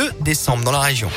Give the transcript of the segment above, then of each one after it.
2 décembre dans la région.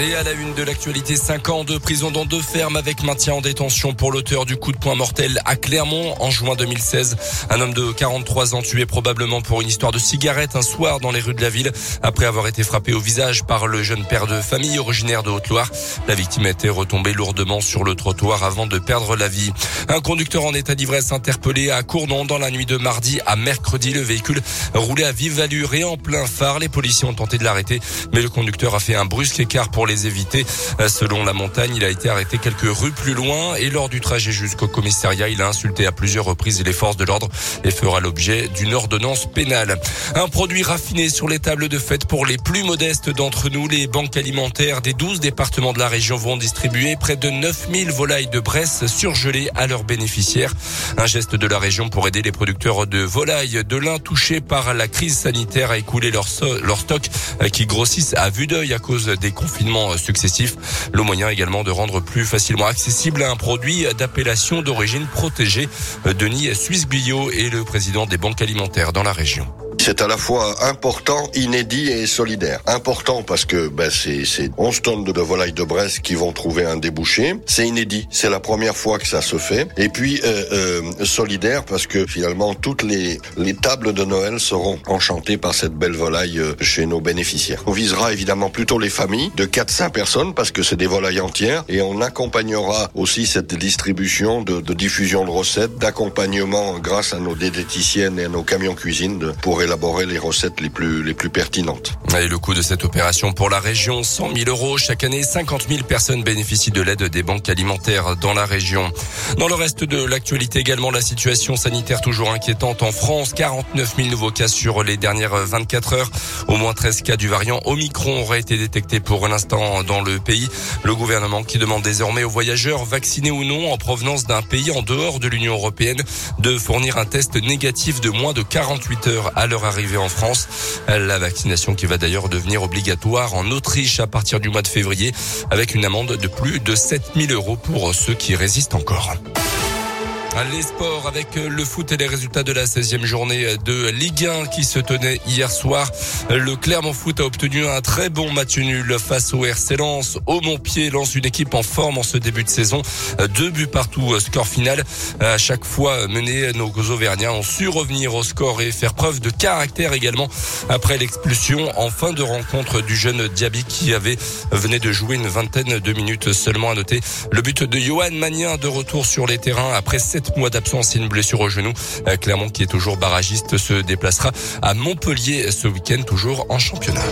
Et à la une de l'actualité, 5 ans de prison dans deux fermes avec maintien en détention pour l'auteur du coup de poing mortel à Clermont en juin 2016. Un homme de 43 ans tué probablement pour une histoire de cigarette un soir dans les rues de la ville après avoir été frappé au visage par le jeune père de famille originaire de Haute-Loire. La victime était retombée lourdement sur le trottoir avant de perdre la vie. Un conducteur en état d'ivresse interpellé à Cournon dans la nuit de mardi à mercredi. Le véhicule roulait à vive allure et en plein phare. Les policiers ont tenté de l'arrêter, mais le conducteur a fait un brusque écart pour les éviter. Selon la montagne, il a été arrêté quelques rues plus loin et lors du trajet jusqu'au commissariat, il a insulté à plusieurs reprises les forces de l'ordre et fera l'objet d'une ordonnance pénale. Un produit raffiné sur les tables de fête pour les plus modestes d'entre nous. Les banques alimentaires des 12 départements de la région vont distribuer près de 9000 volailles de Bresse surgelées à leurs bénéficiaires. Un geste de la région pour aider les producteurs de volailles de l'un touchés par la crise sanitaire à écouler leur, leur stock qui grossissent à vue d'œil à cause des confinements successifs. Le moyen également de rendre plus facilement accessible un produit d'appellation d'origine protégée. Denis Suisse-Guyot est le président des banques alimentaires dans la région. C'est à la fois important, inédit et solidaire. Important parce que ben, c'est 11 tonnes de volailles de Bresse qui vont trouver un débouché. C'est inédit, c'est la première fois que ça se fait. Et puis euh, euh, solidaire parce que finalement toutes les, les tables de Noël seront enchantées par cette belle volaille euh, chez nos bénéficiaires. On visera évidemment plutôt les familles de 4-5 personnes parce que c'est des volailles entières et on accompagnera aussi cette distribution de, de diffusion de recettes, d'accompagnement grâce à nos diététiciennes et à nos camions cuisine pour élaborer les recettes les plus, les plus pertinentes. Et le coût de cette opération pour la région, 100 000 euros. Chaque année, 50 000 personnes bénéficient de l'aide des banques alimentaires dans la région. Dans le reste de l'actualité également, la situation sanitaire toujours inquiétante en France. 49 000 nouveaux cas sur les dernières 24 heures. Au moins 13 cas du variant Omicron auraient été détectés pour l'instant dans le pays. Le gouvernement qui demande désormais aux voyageurs, vaccinés ou non, en provenance d'un pays en dehors de l'Union européenne, de fournir un test négatif de moins de 48 heures à leur arrivée en France. La vaccination qui va d'ailleurs devenir obligatoire en Autriche à partir du mois de février avec une amende de plus de 7000 euros pour ceux qui résistent encore. Les sports avec le foot et les résultats de la 16e journée de Ligue 1 qui se tenait hier soir. Le Clermont Foot a obtenu un très bon match nul face au RC. Au Montpied lance une équipe en forme en ce début de saison. Deux buts partout, score final. À chaque fois mené, nos Auvergnats ont su revenir au score et faire preuve de caractère également après l'expulsion en fin de rencontre du jeune Diaby qui avait venait de jouer une vingtaine de minutes seulement à noter. Le but de Johan Magnin de retour sur les terrains après sept mois d'absence et une blessure au genou. Euh, Clermont, qui est toujours barragiste, se déplacera à Montpellier ce week-end, toujours en championnat.